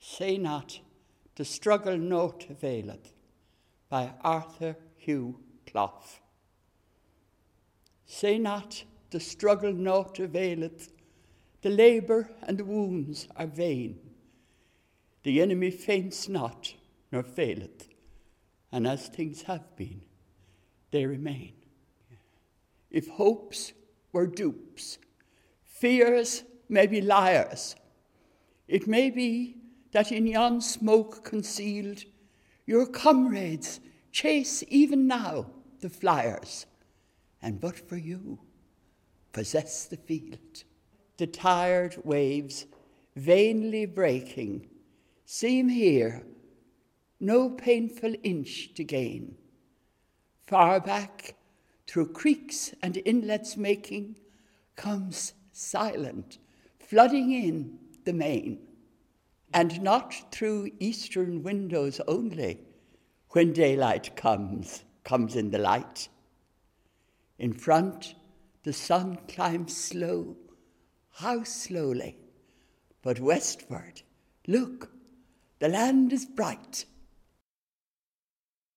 Say not, the struggle naught availeth, by Arthur Hugh Clough. Say not, the struggle naught availeth, the labour and the wounds are vain. The enemy faints not, nor faileth, and as things have been, they remain. If hopes were dupes, fears may be liars, it may be that in yon smoke concealed, your comrades chase even now the flyers, and but for you, possess the field. The tired waves, vainly breaking, seem here no painful inch to gain. Far back, through creeks and inlets making, comes silent, flooding in the main and not through eastern windows only, when daylight comes, comes in the light. In front, the sun climbs slow, how slowly, but westward, look, the land is bright.